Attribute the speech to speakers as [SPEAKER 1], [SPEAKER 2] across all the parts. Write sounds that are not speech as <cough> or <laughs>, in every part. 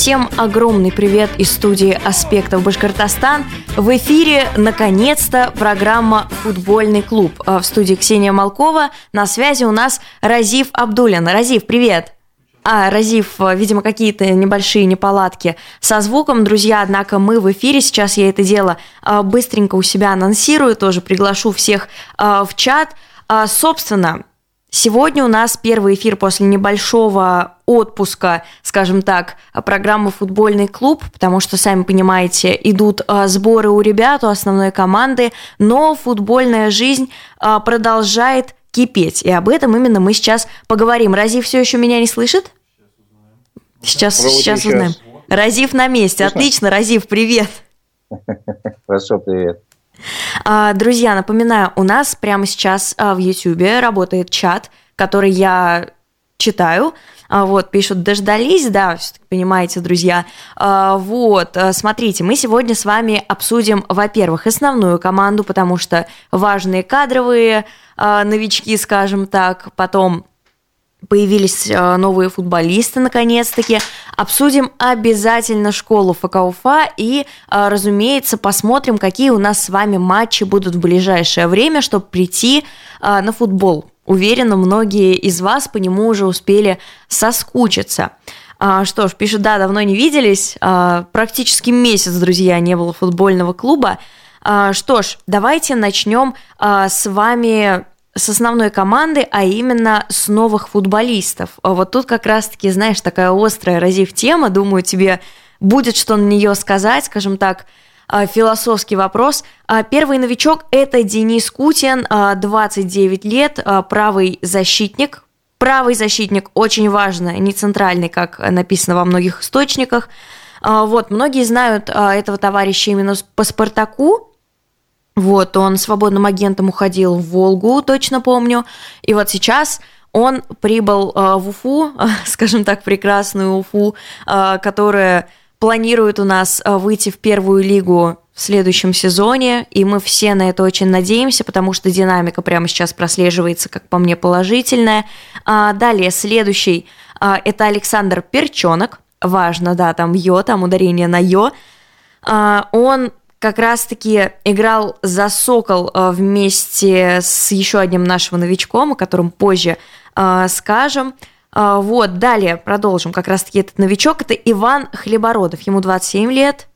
[SPEAKER 1] всем огромный привет из студии «Аспектов Башкортостан». В эфире, наконец-то, программа «Футбольный клуб». А в студии Ксения Малкова. На связи у нас Разив Абдулин. Разив, привет! А, Разив, видимо, какие-то небольшие неполадки со звуком, друзья, однако мы в эфире, сейчас я это дело а, быстренько у себя анонсирую, тоже приглашу всех а, в чат. Собственно, Сегодня у нас первый эфир после небольшого отпуска, скажем так, программы «Футбольный клуб», потому что, сами понимаете, идут а, сборы у ребят, у основной команды, но футбольная жизнь а, продолжает кипеть, и об этом именно мы сейчас поговорим. Разив все еще меня не слышит? Сейчас, сейчас узнаем. Разив на месте. Отлично, Разив, привет. <laughs>
[SPEAKER 2] Хорошо, привет.
[SPEAKER 1] А, друзья, напоминаю, у нас прямо сейчас а, в YouTube работает чат, который я читаю. А, вот, пишут, дождались, да, все-таки понимаете, друзья. Вот, смотрите, мы сегодня с вами обсудим, во-первых, основную команду, потому что важные кадровые новички, скажем так, потом появились э, новые футболисты наконец-таки. Обсудим обязательно школу ФК Уфа и, э, разумеется, посмотрим, какие у нас с вами матчи будут в ближайшее время, чтобы прийти э, на футбол. Уверена, многие из вас по нему уже успели соскучиться. А, что ж, пишет, да, давно не виделись. Практически месяц, друзья, не было футбольного клуба. Что ж, давайте начнем с вами с основной команды, а именно с новых футболистов. А вот тут как раз-таки, знаешь, такая острая разив тема, думаю, тебе будет что на нее сказать, скажем так, а, философский вопрос. А, первый новичок – это Денис Кутин, 29 лет, правый защитник. Правый защитник очень важно, не центральный, как написано во многих источниках. Вот, многие знают этого товарища именно по «Спартаку», вот, он свободным агентом уходил в Волгу, точно помню. И вот сейчас он прибыл э, в Уфу, <laughs> скажем так, прекрасную Уфу, э, которая планирует у нас э, выйти в первую лигу в следующем сезоне, и мы все на это очень надеемся, потому что динамика прямо сейчас прослеживается, как по мне, положительная. А, далее, следующий это Александр Перчонок, важно, да, там Йо, там ударение на Йо. А, он как раз-таки играл за «Сокол» э, вместе с еще одним нашим новичком, о котором позже э, скажем. Э, вот, далее продолжим. Как раз-таки этот новичок – это Иван Хлебородов. Ему 27 лет.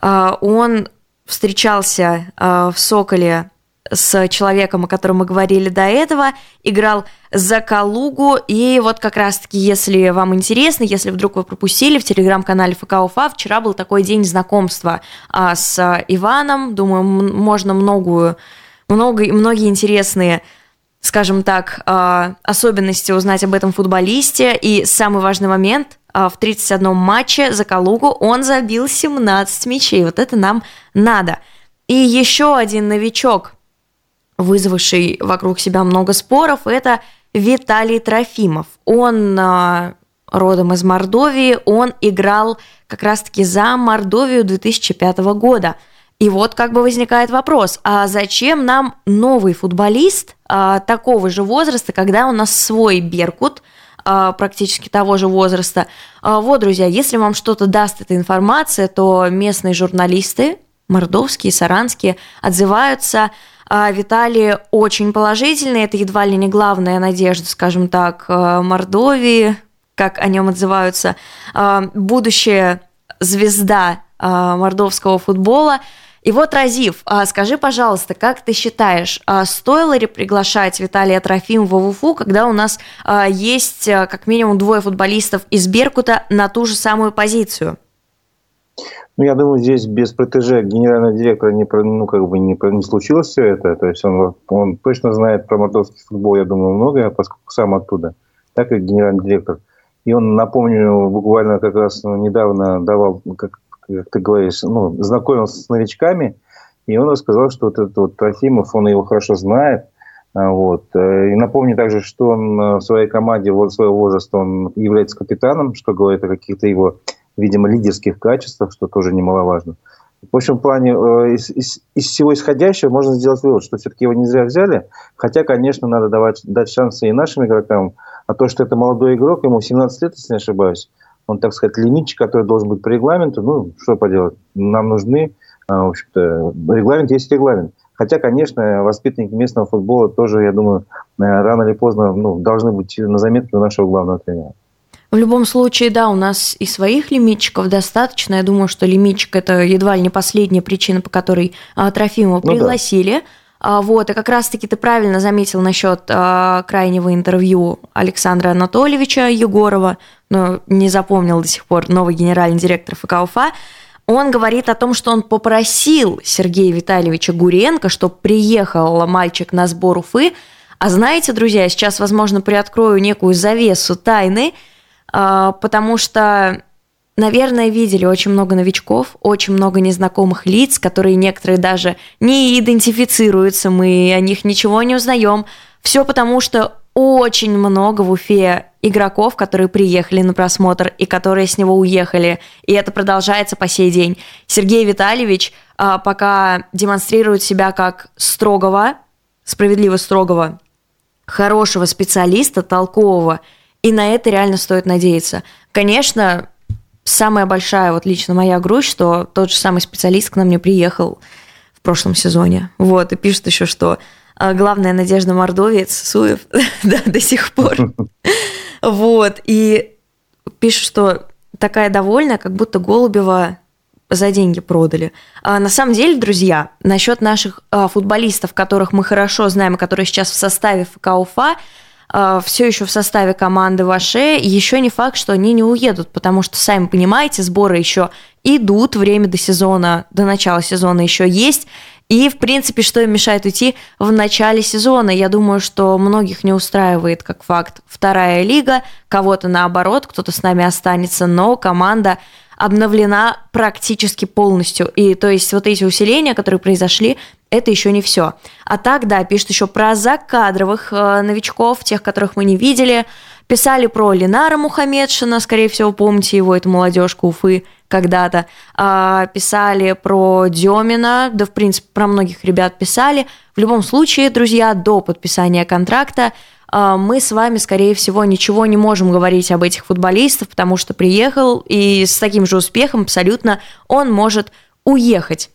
[SPEAKER 1] Он встречался в «Соколе» с человеком, о котором мы говорили до этого, играл за Калугу, и вот как раз-таки, если вам интересно, если вдруг вы пропустили, в телеграм-канале ФК Уфа вчера был такой день знакомства а, с Иваном, думаю, можно многую, много, многие интересные скажем так, а, особенности узнать об этом футболисте. И самый важный момент, а, в 31 матче за Калугу он забил 17 мячей. Вот это нам надо. И еще один новичок – вызвавший вокруг себя много споров, это Виталий Трофимов. Он а, родом из Мордовии, он играл как раз-таки за Мордовию 2005 года. И вот как бы возникает вопрос, а зачем нам новый футболист а, такого же возраста, когда у нас свой Беркут, а, практически того же возраста. А, вот, друзья, если вам что-то даст эта информация, то местные журналисты, мордовские, саранские, отзываются Виталий очень положительный, это едва ли не главная надежда, скажем так, э, Мордовии, как о нем отзываются, а, будущая звезда а, мордовского футбола. И вот, Разив, скажи, пожалуйста, как ты считаешь, стоило ли приглашать Виталия Трофимова в Уфу, когда у нас есть как минимум двое футболистов из Беркута на ту же самую позицию?
[SPEAKER 2] Ну, я думаю, здесь без протеже генерального директора не, ну, как бы не, не случилось все это. То есть он, он точно знает про мордовский футбол, я думаю, многое, поскольку сам оттуда, так и генеральный директор. И он, напомню, буквально как раз недавно давал, как, как ты говоришь, ну, знакомился с новичками, и он рассказал, что вот этот вот Трофимов, он его хорошо знает. А, вот. И напомню также, что он в своей команде вот своего возраста он является капитаном, что говорит о каких-то его видимо, лидерских качествах, что тоже немаловажно. В общем плане, э, из, из, из всего исходящего можно сделать вывод, что все-таки его не зря взяли. Хотя, конечно, надо давать, дать шансы и нашим игрокам. А то, что это молодой игрок, ему 17 лет, если не ошибаюсь, он, так сказать, лимитчик, который должен быть по регламенту. Ну, что поделать, нам нужны, в общем-то, регламент есть регламент. Хотя, конечно, воспитанники местного футбола тоже, я думаю, рано или поздно ну, должны быть на заметке у нашего главного тренера.
[SPEAKER 1] В любом случае, да, у нас и своих лимитчиков достаточно. Я думаю, что лимитчик – это едва ли не последняя причина, по которой а, Трофимова ну, пригласили. Да. Вот, и как раз-таки ты правильно заметил насчет а, крайнего интервью Александра Анатольевича Егорова, но не запомнил до сих пор новый генеральный директор ФК УФА. Он говорит о том, что он попросил Сергея Витальевича Гуренко, чтобы приехал мальчик на сбор Уфы. А знаете, друзья, сейчас, возможно, приоткрою некую завесу тайны – потому что, наверное, видели очень много новичков, очень много незнакомых лиц, которые некоторые даже не идентифицируются, мы о них ничего не узнаем. Все потому, что очень много в Уфе игроков, которые приехали на просмотр и которые с него уехали. И это продолжается по сей день. Сергей Витальевич а, пока демонстрирует себя как строгого, справедливо строгого, хорошего специалиста, толкового – и на это реально стоит надеяться. Конечно, самая большая, вот лично моя грусть, что тот же самый специалист к нам не приехал в прошлом сезоне. Вот, и пишет еще, что а, главная надежда Мордовец, Суев, <laughs> да, до сих пор. <laughs> Вот, и пишет, что такая довольная, как будто Голубева за деньги продали. А на самом деле, друзья, насчет наших а, футболистов, которых мы хорошо знаем, которые сейчас в составе ФК Уфа, Э, все еще в составе команды Ваше, еще не факт, что они не уедут, потому что, сами понимаете, сборы еще идут, время до сезона, до начала сезона еще есть, и, в принципе, что им мешает уйти в начале сезона? Я думаю, что многих не устраивает как факт вторая лига, кого-то наоборот, кто-то с нами останется, но команда обновлена практически полностью. И то есть вот эти усиления, которые произошли, это еще не все. А так, да, пишет еще про закадровых э, новичков, тех, которых мы не видели. Писали про Ленара Мухаммедшина, скорее всего, помните его, это молодежка Уфы когда-то. А, писали про Демина, да, в принципе, про многих ребят писали. В любом случае, друзья, до подписания контракта а, мы с вами, скорее всего, ничего не можем говорить об этих футболистах, потому что приехал, и с таким же успехом абсолютно он может уехать.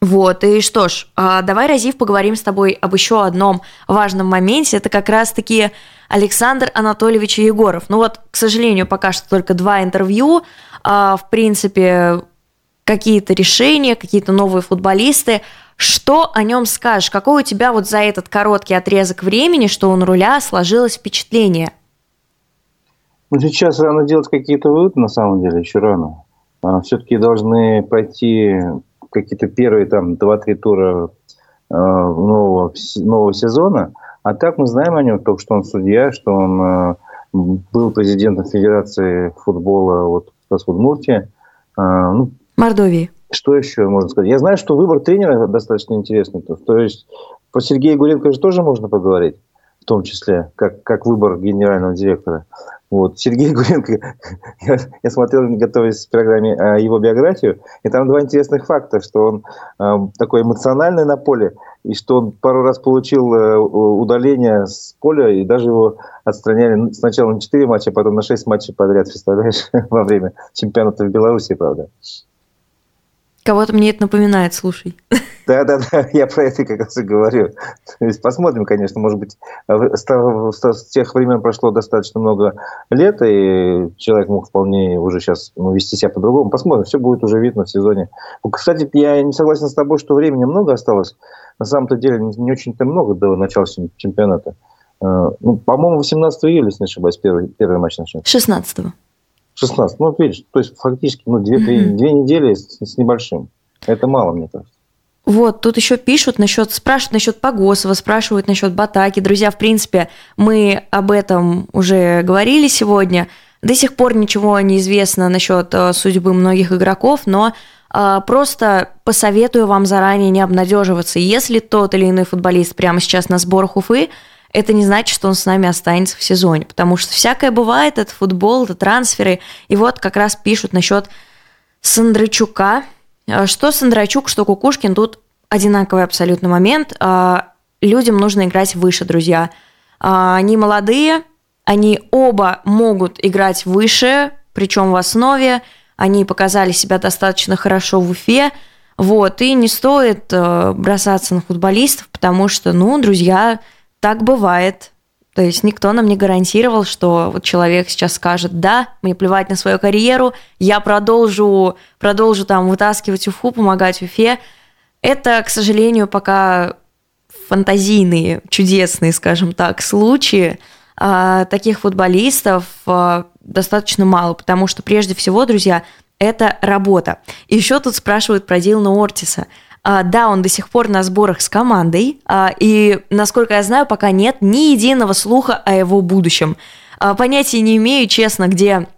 [SPEAKER 1] Вот, и что ж, а, давай, Разив, поговорим с тобой об еще одном важном моменте. Это как раз-таки Александр Анатольевич Егоров. Ну вот, к сожалению, пока что только два интервью. А, в принципе, какие-то решения, какие-то новые футболисты. Что о нем скажешь? Какое у тебя вот за этот короткий отрезок времени, что он руля, сложилось впечатление?
[SPEAKER 2] Ну, сейчас рано делать какие-то выводы, на самом деле, еще рано. А, Все-таки должны пройти какие-то первые там 2-3 тура э, нового, нового сезона. А так мы знаем о нем только, что он судья, что он э, был президентом Федерации футбола вот, с Удмуртии.
[SPEAKER 1] Э, ну, Мордовии.
[SPEAKER 2] Что еще можно сказать? Я знаю, что выбор тренера достаточно интересный. То есть про Сергея Гуренко же тоже можно поговорить, в том числе, как, как выбор генерального директора. Вот. Сергей Гуренко, <laughs> я, я смотрел, готовясь к программе а, его биографию, и там два интересных факта, что он э, такой эмоциональный на поле, и что он пару раз получил э, удаление с поля, и даже его отстраняли сначала на 4 матча, а потом на 6 матчей подряд, представляешь, <laughs> во время чемпионата в Беларуси, правда.
[SPEAKER 1] Кого-то мне это напоминает, слушай.
[SPEAKER 2] Да-да-да, <laughs> я про это как раз и говорю. То есть посмотрим, конечно, может быть, с тех времен прошло достаточно много лет, и человек мог вполне уже сейчас ну, вести себя по-другому. Посмотрим, все будет уже видно в сезоне. Кстати, я не согласен с тобой, что времени много осталось. На самом-то деле не очень-то много до начала чемпионата. Э, ну, по-моему, 18 июля, если не ошибаюсь, первый, первый матч начнется.
[SPEAKER 1] 16 -го.
[SPEAKER 2] 16. Ну, видишь, то есть фактически ну, две, mm-hmm. две недели с, с небольшим. Это мало, мне кажется.
[SPEAKER 1] Вот, тут еще пишут насчет, спрашивают насчет Погосова, спрашивают насчет Батаки. Друзья, в принципе, мы об этом уже говорили сегодня. До сих пор ничего не известно насчет э, судьбы многих игроков, но э, просто посоветую вам заранее не обнадеживаться. Если тот или иной футболист прямо сейчас на сборах Уфы, это не значит, что он с нами останется в сезоне, потому что всякое бывает, это футбол, это трансферы. И вот как раз пишут насчет Сандрачука. А, что Сандрачук, что Кукушкин, тут одинаковый абсолютно момент. А, людям нужно играть выше, друзья. А, они молодые, они оба могут играть выше, причем в основе. Они показали себя достаточно хорошо в Уфе. Вот, и не стоит э, бросаться на футболистов, потому что, ну, друзья, так бывает. То есть никто нам не гарантировал, что вот человек сейчас скажет, да, мне плевать на свою карьеру, я продолжу, продолжу там вытаскивать Уфу, помогать Уфе. Это, к сожалению, пока фантазийные, чудесные, скажем так, случаи. А, таких футболистов а, достаточно мало, потому что прежде всего, друзья, это работа. Еще тут спрашивают про Дилана Ортиса. А, да, он до сих пор на сборах с командой, а, и, насколько я знаю, пока нет ни единого слуха о его будущем. А, понятия не имею, честно, где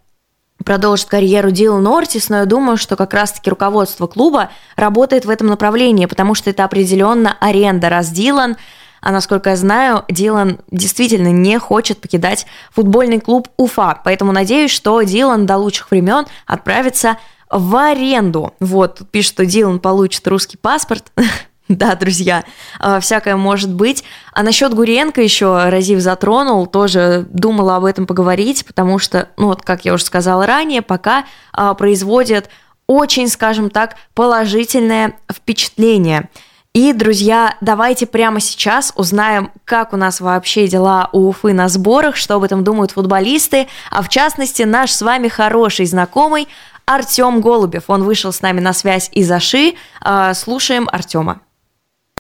[SPEAKER 1] продолжит карьеру Дилан Ортис, но я думаю, что как раз-таки руководство клуба работает в этом направлении, потому что это определенно аренда, раз Дилан а насколько я знаю, Дилан действительно не хочет покидать футбольный клуб Уфа. Поэтому надеюсь, что Дилан до лучших времен отправится в аренду. Вот, пишет, что Дилан получит русский паспорт. <laughs> Да, друзья, а, всякое может быть. А насчет Гуренко еще Разив затронул, тоже думала об этом поговорить, потому что, ну вот, как я уже сказала ранее, пока а, производят очень, скажем так, положительное впечатление. И, друзья, давайте прямо сейчас узнаем, как у нас вообще дела у Уфы на сборах, что об этом думают футболисты, а в частности наш с вами хороший знакомый Артем Голубев. Он вышел с нами на связь из Аши. А, слушаем Артема.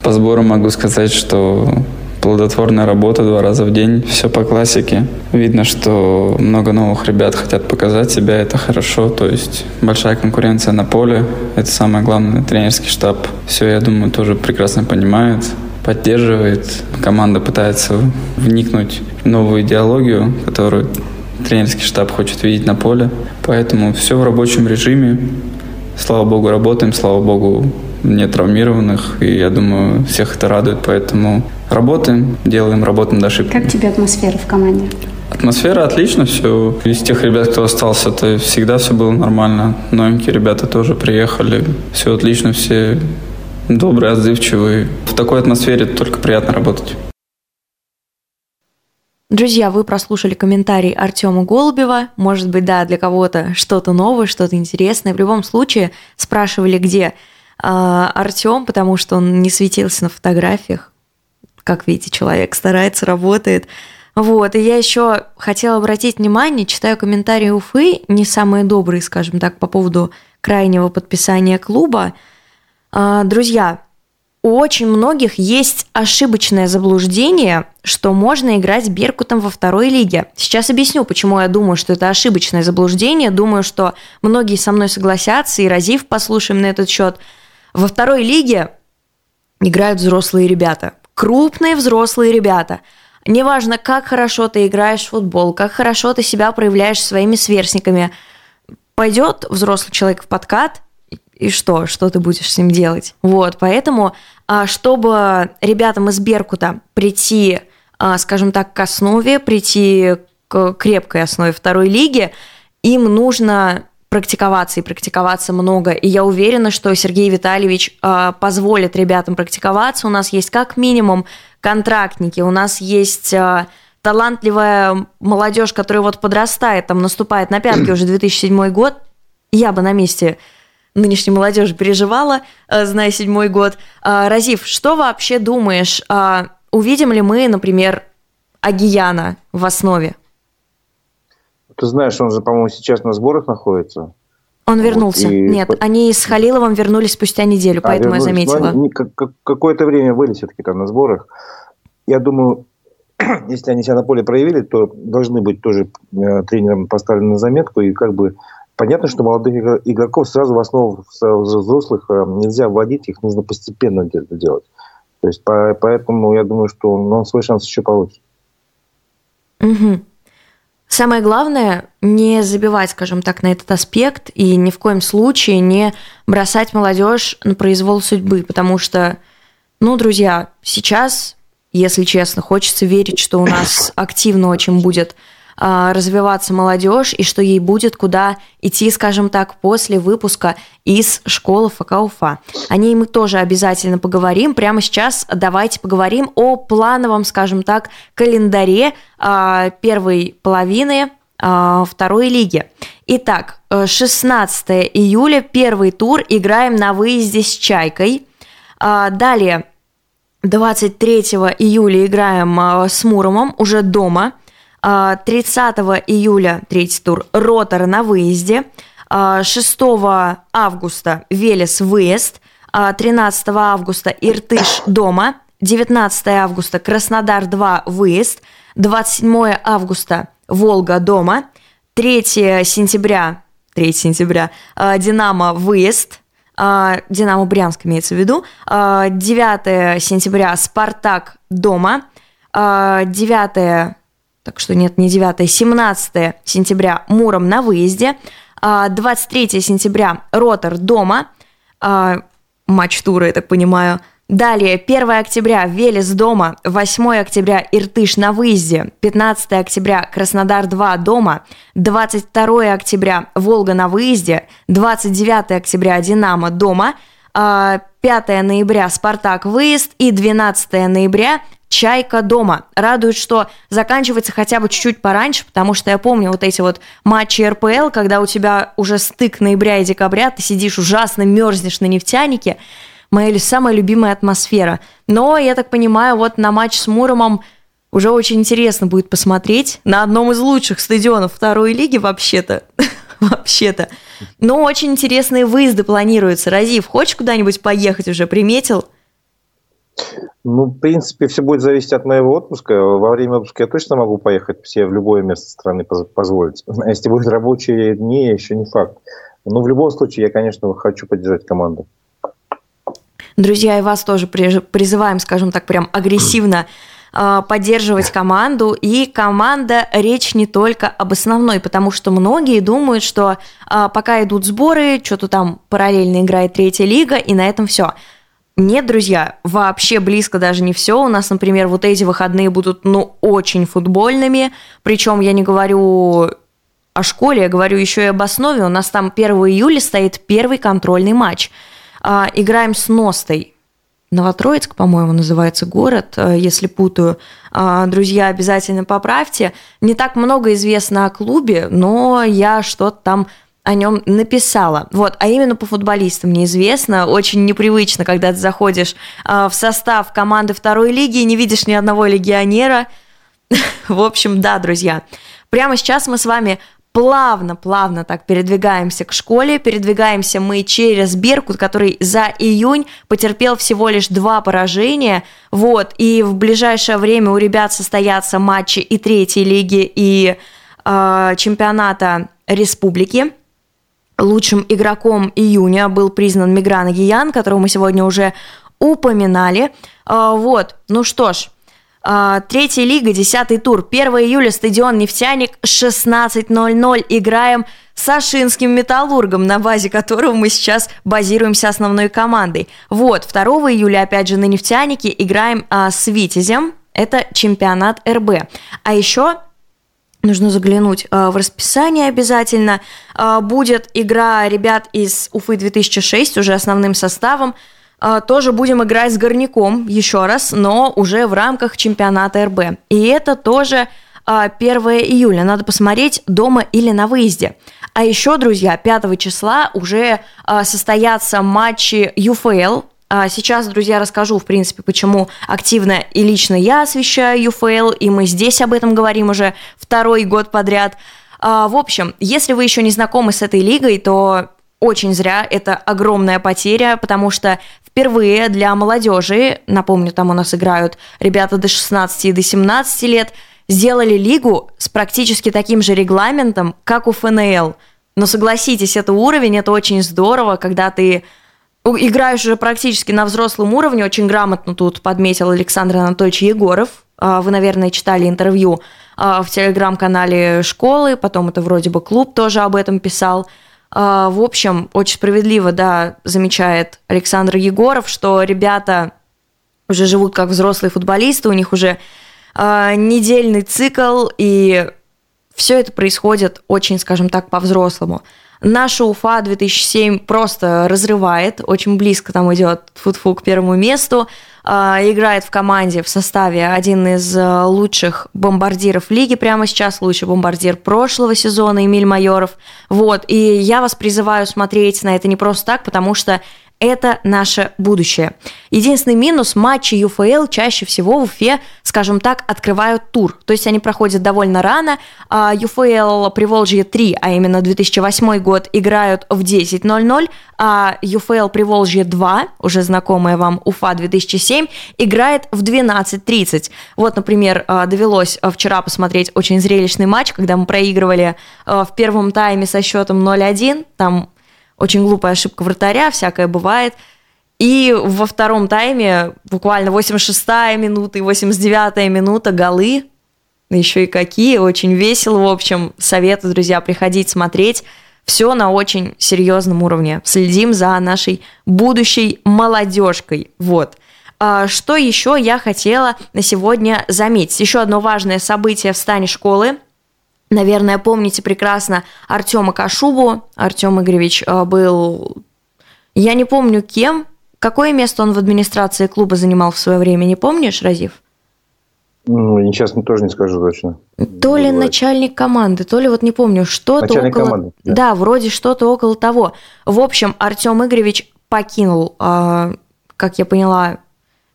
[SPEAKER 3] По сбору могу сказать, что плодотворная работа два раза в день, все по классике. Видно, что много новых ребят хотят показать себя, это хорошо, то есть большая конкуренция на поле, это самое главное, тренерский штаб. Все, я думаю, тоже прекрасно понимает, поддерживает. Команда пытается вникнуть в новую идеологию, которую тренерский штаб хочет видеть на поле. Поэтому все в рабочем режиме. Слава богу, работаем, слава богу, нет травмированных, и я думаю, всех это радует, поэтому работаем, делаем, работаем над ошибками.
[SPEAKER 4] Как тебе атмосфера в команде?
[SPEAKER 3] Атмосфера отлично, все. Из тех ребят, кто остался, то всегда все было нормально. Новенькие ребята тоже приехали, все отлично, все добрые, отзывчивые. В такой атмосфере только приятно работать.
[SPEAKER 1] Друзья, вы прослушали комментарий Артема Голубева. Может быть, да, для кого-то что-то новое, что-то интересное. В любом случае, спрашивали, где э, Артем, потому что он не светился на фотографиях. Как видите, человек старается, работает. Вот, и я еще хотела обратить внимание, читаю комментарии Уфы, не самые добрые, скажем так, по поводу крайнего подписания клуба. Э, друзья, у очень многих есть ошибочное заблуждение, что можно играть Беркутом во второй лиге. Сейчас объясню, почему я думаю, что это ошибочное заблуждение. Думаю, что многие со мной согласятся, и Разив послушаем на этот счет. Во второй лиге играют взрослые ребята. Крупные взрослые ребята. Неважно, как хорошо ты играешь в футбол, как хорошо ты себя проявляешь своими сверстниками. Пойдет взрослый человек в подкат, и что? Что ты будешь с ним делать? Вот, поэтому, а, чтобы ребятам из Беркута прийти, а, скажем так, к основе, прийти к крепкой основе второй лиги, им нужно практиковаться и практиковаться много. И я уверена, что Сергей Витальевич э, позволит ребятам практиковаться. У нас есть как минимум контрактники, у нас есть э, талантливая молодежь, которая вот подрастает, там наступает на пятки <clears throat> уже 2007 год. Я бы на месте нынешней молодежи переживала, э, зная седьмой год. А, Разив, что вообще думаешь, а, увидим ли мы, например, Агияна в основе?
[SPEAKER 2] Ты знаешь, он же, по-моему, сейчас на сборах находится.
[SPEAKER 1] Он вернулся. Вот, и... Нет, они с Халиловым вернулись спустя неделю, а, поэтому вернулись. я заметила.
[SPEAKER 2] Ну, какое-то время были все-таки там на сборах. Я думаю, <clears throat> если они себя на поле проявили, то должны быть тоже э, тренером поставлены на заметку и как бы Понятно, что молодых игроков сразу в основу взрослых э, нельзя вводить, их нужно постепенно где-то делать. То есть поэтому я думаю, что он свой шанс еще получит.
[SPEAKER 1] Угу. Самое главное не забивать, скажем так, на этот аспект и ни в коем случае не бросать молодежь на произвол судьбы, потому что, ну, друзья, сейчас, если честно, хочется верить, что у нас активно очень будет развиваться молодежь и что ей будет куда идти, скажем так, после выпуска из школы ФК Уфа. О ней мы тоже обязательно поговорим. Прямо сейчас давайте поговорим о плановом, скажем так, календаре а, первой половины второй лиги. Итак, 16 июля, первый тур, играем на выезде с «Чайкой». Далее, 23 июля играем с Муромом уже дома. 30 июля, третий тур, Ротор на выезде. 6 августа Велес выезд. 13 августа Иртыш дома. 19 августа Краснодар 2 выезд. 27 августа Волга дома. 3 сентября, 3 сентября Динамо выезд. Динамо Брянск имеется в виду. 9 сентября Спартак дома. 9 так что нет, не 9, 17 сентября Муром на выезде, 23 сентября Ротор дома, матч тура, я так понимаю, Далее, 1 октября Велес дома, 8 октября Иртыш на выезде, 15 октября Краснодар 2 дома, 22 октября Волга на выезде, 29 октября Динамо дома, 5 ноября Спартак выезд и 12 ноября Чайка дома. Радует, что заканчивается хотя бы чуть-чуть пораньше, потому что я помню вот эти вот матчи РПЛ, когда у тебя уже стык ноября и декабря, ты сидишь ужасно, мерзнешь на нефтянике. Моя самая любимая атмосфера. Но, я так понимаю, вот на матч с Муромом уже очень интересно будет посмотреть на одном из лучших стадионов второй лиги вообще-то. <laughs> вообще-то. Но очень интересные выезды планируются. Разив, хочешь куда-нибудь поехать уже, приметил?
[SPEAKER 2] Ну, в принципе, все будет зависеть от моего отпуска. Во время отпуска я точно могу поехать все в любое место страны позволить. А <laughs> если будут рабочие дни, еще не факт. Но в любом случае, я, конечно, хочу поддержать команду.
[SPEAKER 1] Друзья, и вас тоже призываем, скажем так, прям агрессивно а, поддерживать команду. И команда речь не только об основной, потому что многие думают, что а, пока идут сборы, что-то там параллельно играет третья лига, и на этом все. Нет, друзья, вообще близко даже не все. У нас, например, вот эти выходные будут, ну, очень футбольными. Причем я не говорю о школе, я говорю еще и об основе. У нас там 1 июля стоит первый контрольный матч. А, играем с Ностой. Новотроицк, по-моему, называется город, э, если путаю. А, друзья, обязательно поправьте. Не так много известно о клубе, но я что-то там о нем написала. Вот, а именно по футболистам неизвестно. Очень непривычно, когда ты заходишь э, в состав команды второй лиги и не видишь ни одного легионера. <laughs> В общем, да, друзья. Прямо сейчас мы с вами плавно-плавно так передвигаемся к школе. Передвигаемся мы через Беркут, который за июнь потерпел всего лишь два поражения. Вот, и в ближайшее время у ребят состоятся матчи и третьей лиги, и э, чемпионата республики. Лучшим игроком июня был признан Мигран Агиян, которого мы сегодня уже упоминали. А, вот, ну что ж, а, Третья лига, десятый тур. 1 июля, стадион «Нефтяник», 16.00. Играем с Ашинским металлургом, на базе которого мы сейчас базируемся основной командой. Вот, 2 июля, опять же, на «Нефтянике» играем а, с «Витязем». Это чемпионат РБ. А еще Нужно заглянуть э, в расписание обязательно. Э, будет игра ребят из Уфы 2006 уже основным составом. Э, тоже будем играть с Горняком еще раз, но уже в рамках чемпионата РБ. И это тоже 1 июля. Надо посмотреть дома или на выезде. А еще, друзья, 5 числа уже состоятся матчи ЮФЛ а сейчас, друзья, расскажу, в принципе, почему активно и лично я освещаю UFL, и мы здесь об этом говорим уже второй год подряд. А, в общем, если вы еще не знакомы с этой лигой, то очень зря, это огромная потеря, потому что впервые для молодежи, напомню, там у нас играют ребята до 16 и до 17 лет, сделали лигу с практически таким же регламентом, как у ФНЛ. Но согласитесь, это уровень, это очень здорово, когда ты играешь уже практически на взрослом уровне, очень грамотно тут подметил Александр Анатольевич Егоров. А, вы, наверное, читали интервью а, в телеграм-канале школы, потом это вроде бы клуб тоже об этом писал. А, в общем, очень справедливо, да, замечает Александр Егоров, что ребята уже живут как взрослые футболисты, у них уже недельный цикл, и все это происходит очень, скажем так, по-взрослому. Наша Уфа 2007 просто разрывает, очень близко там идет футфу к первому месту. А, играет в команде в составе один из э, лучших бомбардиров лиги прямо сейчас, лучший бомбардир прошлого сезона Эмиль Майоров. Вот, и я вас призываю смотреть на это не просто так, потому что это наше будущее. Единственный минус – матчи ЮФЛ чаще всего в Уфе, скажем так, открывают тур. То есть они проходят довольно рано. А Приволжье 3, а именно 2008 год, играют в 10.00, а ЮФЛ Приволжье 2, уже знакомая вам Уфа 2007, играет в 12.30. Вот, например, а, довелось вчера посмотреть очень зрелищный матч, когда мы проигрывали а, в первом тайме со счетом 0-1. Там очень глупая ошибка вратаря, всякое бывает. И во втором тайме, буквально 86-я минута и 89-я минута, голы, еще и какие, очень весело, в общем, советую, друзья, приходить смотреть. Все на очень серьезном уровне. Следим за нашей будущей молодежкой. Вот. А что еще я хотела на сегодня заметить? Еще одно важное событие в стане школы – Наверное, помните прекрасно Артема Кашубу. Артем Игоревич э, был, я не помню кем, какое место он в администрации клуба занимал в свое время, не помнишь, Разив?
[SPEAKER 2] Ну, сейчас тоже не скажу точно.
[SPEAKER 1] То ли начальник команды, то ли вот не помню, что-то начальник около... Команды, да. да, вроде что-то около того. В общем, Артем Игоревич покинул, э, как я поняла,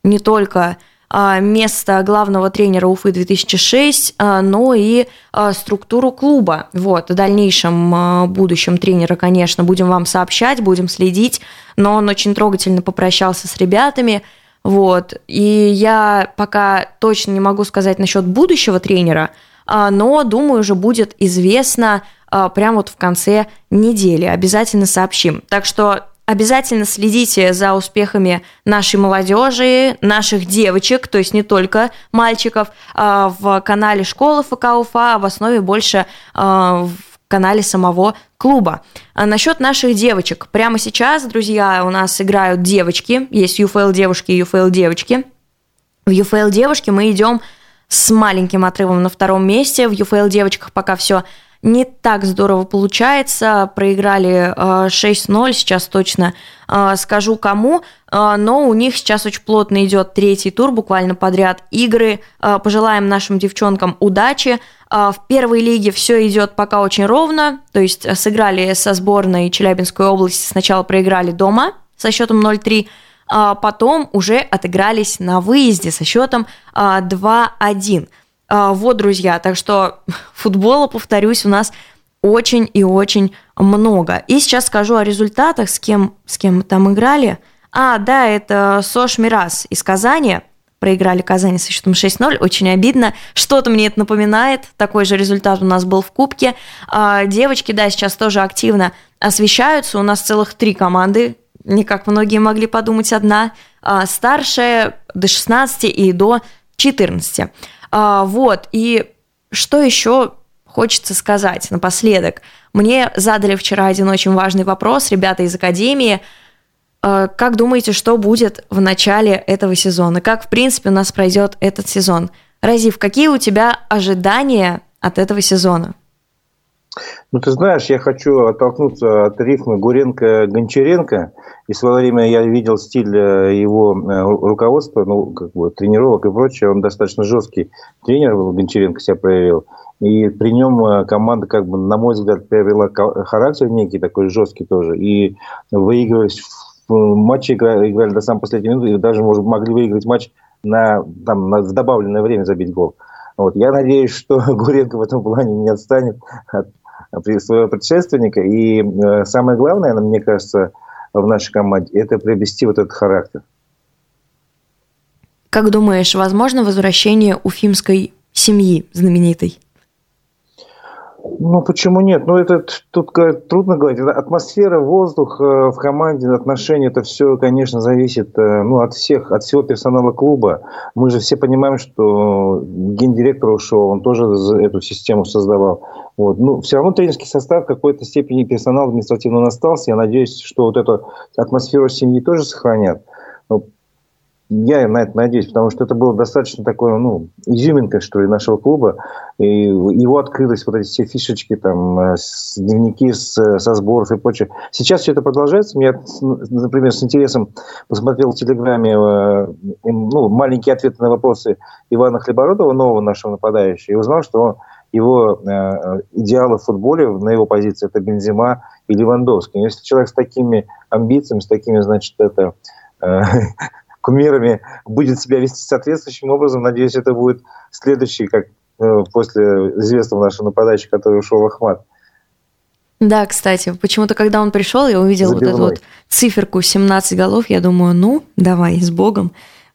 [SPEAKER 1] не только а, место главного тренера Уфы 2006, а, но и а, структуру клуба. Вот, в дальнейшем будущем тренера, конечно, будем вам сообщать, будем следить, но он очень трогательно попрощался с ребятами, вот, и я пока точно не могу сказать насчет будущего тренера, но, думаю, уже будет известно прямо вот в конце недели. Обязательно сообщим. Так что Обязательно следите за успехами нашей молодежи, наших девочек, то есть не только мальчиков, а, в канале школы ФК Уфа, а в основе больше а, в канале самого клуба. А насчет наших девочек. Прямо сейчас, друзья, у нас играют девочки. Есть UFL девушки и UFL девочки. В UFL девушки мы идем с маленьким отрывом на втором месте. В UFL девочках пока все не так здорово получается. Проиграли 6-0, э, сейчас точно э, скажу кому, э, но у них сейчас очень плотно идет третий тур, буквально подряд игры. Пожелаем нашим девчонкам удачи. В первой лиге все идет пока очень ровно, то есть сыграли со сборной Челябинской области, сначала проиграли дома со счетом 0-3, а потом уже отыгрались на выезде со счетом 2-1. А, вот, друзья, так что <laughs> футбола, повторюсь, у нас очень и очень много. И сейчас скажу о результатах, с кем, с кем мы там играли. А, да, это Сош Мирас из Казани. Проиграли Казани со счетом 6-0. Очень обидно. Что-то мне это напоминает. Такой же результат у нас был в Кубке. А, девочки, да, сейчас тоже активно освещаются. У нас целых три команды. Не как многие могли подумать, одна. А, старшая до 16 и до 14. А, вот, и что еще хочется сказать напоследок? Мне задали вчера один очень важный вопрос, ребята из Академии. А, как думаете, что будет в начале этого сезона? Как, в принципе, у нас пройдет этот сезон? Разив, какие у тебя ожидания от этого сезона?
[SPEAKER 2] Ну, ты знаешь, я хочу оттолкнуться от рифмы Гуренко-Гончаренко. И в свое время я видел стиль э, его э, руководства, ну, как бы тренировок и прочее. Он достаточно жесткий тренер был, Гончаренко себя проявил. И при нем э, команда, как бы, на мой взгляд, приобрела характер некий, такой жесткий тоже. И выигрывать в матче играли, играли до самой последней минуты, и даже, может, могли выиграть матч на, там, на, в добавленное время забить гол. Вот. Я надеюсь, что <laughs> Гуренко в этом плане не отстанет от своего предшественника. И э, самое главное, мне кажется, в нашей команде, это приобрести вот этот характер.
[SPEAKER 1] Как думаешь, возможно возвращение уфимской семьи знаменитой?
[SPEAKER 2] Ну, почему нет? Ну, это тут трудно говорить. Атмосфера, воздух э, в команде, отношения, это все, конечно, зависит э, ну, от всех, от всего персонала клуба. Мы же все понимаем, что гендиректор ушел, он тоже эту систему создавал. Вот. Ну, все равно тренерский состав в какой-то степени персонал административно остался. Я надеюсь, что вот эту атмосферу семьи тоже сохранят. Ну, я на это надеюсь, потому что это было достаточно такое, ну, изюминка, что ли, нашего клуба. И его открылись вот эти все фишечки, там, э, с, дневники с, со сборов и прочее. Сейчас все это продолжается. Я, например, с интересом посмотрел в Телеграме э, ну, маленькие ответы на вопросы Ивана Хлебородова, нового нашего нападающего, и узнал, что его э, идеалы в футболе на его позиции это Бензима и Левандовский. Если человек с такими амбициями, с такими, значит, это э, <laughs> кумирами будет себя вести соответствующим образом, надеюсь, это будет следующий, как э, после известного нашего нападающего, который ушел в Ахмат.
[SPEAKER 1] Да, кстати, почему-то, когда он пришел, я увидел Забивной. вот эту вот циферку 17 голов, я думаю, ну, давай, с Богом.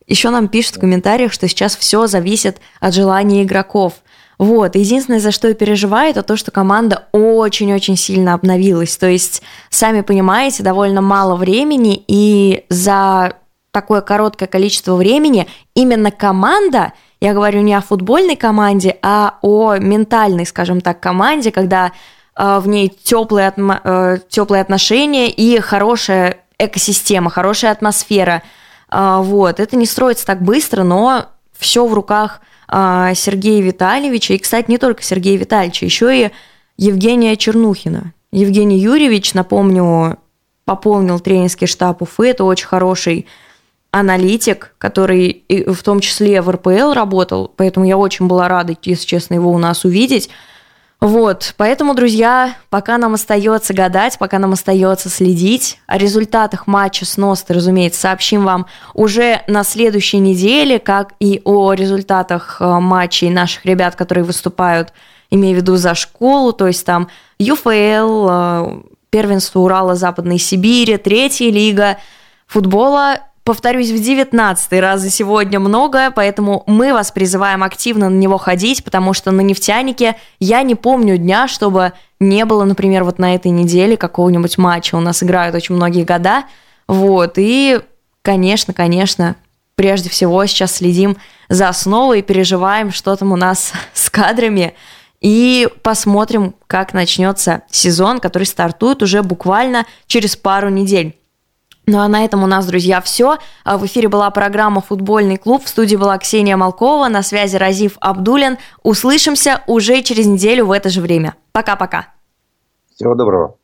[SPEAKER 1] Еще нам пишут в комментариях, что сейчас все зависит от желания игроков – вот, единственное, за что я переживаю, это то, что команда очень-очень сильно обновилась. То есть, сами понимаете, довольно мало времени, и за такое короткое количество времени именно команда, я говорю не о футбольной команде, а о ментальной, скажем так, команде, когда э, в ней теплые, отма- э, теплые отношения и хорошая экосистема, хорошая атмосфера. Э, вот, это не строится так быстро, но все в руках Сергея Витальевича, и, кстати, не только Сергея Витальевича, еще и Евгения Чернухина. Евгений Юрьевич, напомню, пополнил тренерский штаб Уфы, это очень хороший аналитик, который в том числе в РПЛ работал, поэтому я очень была рада, если честно, его у нас увидеть. Вот, поэтому, друзья, пока нам остается гадать, пока нам остается следить, о результатах матча с Ностой, разумеется, сообщим вам уже на следующей неделе, как и о результатах э, матчей наших ребят, которые выступают, имею в виду за школу, то есть там ЮФЛ, э, первенство Урала Западной Сибири, третья лига футбола повторюсь, в девятнадцатый раз за сегодня много, поэтому мы вас призываем активно на него ходить, потому что на нефтянике я не помню дня, чтобы не было, например, вот на этой неделе какого-нибудь матча. У нас играют очень многие года. Вот, и, конечно, конечно, прежде всего сейчас следим за основой и переживаем, что там у нас <laughs> с кадрами. И посмотрим, как начнется сезон, который стартует уже буквально через пару недель. Ну а на этом у нас, друзья, все. А, в эфире была программа «Футбольный клуб». В студии была Ксения Малкова, на связи Разив Абдулин. Услышимся уже через неделю в это же время. Пока-пока.
[SPEAKER 2] Всего доброго.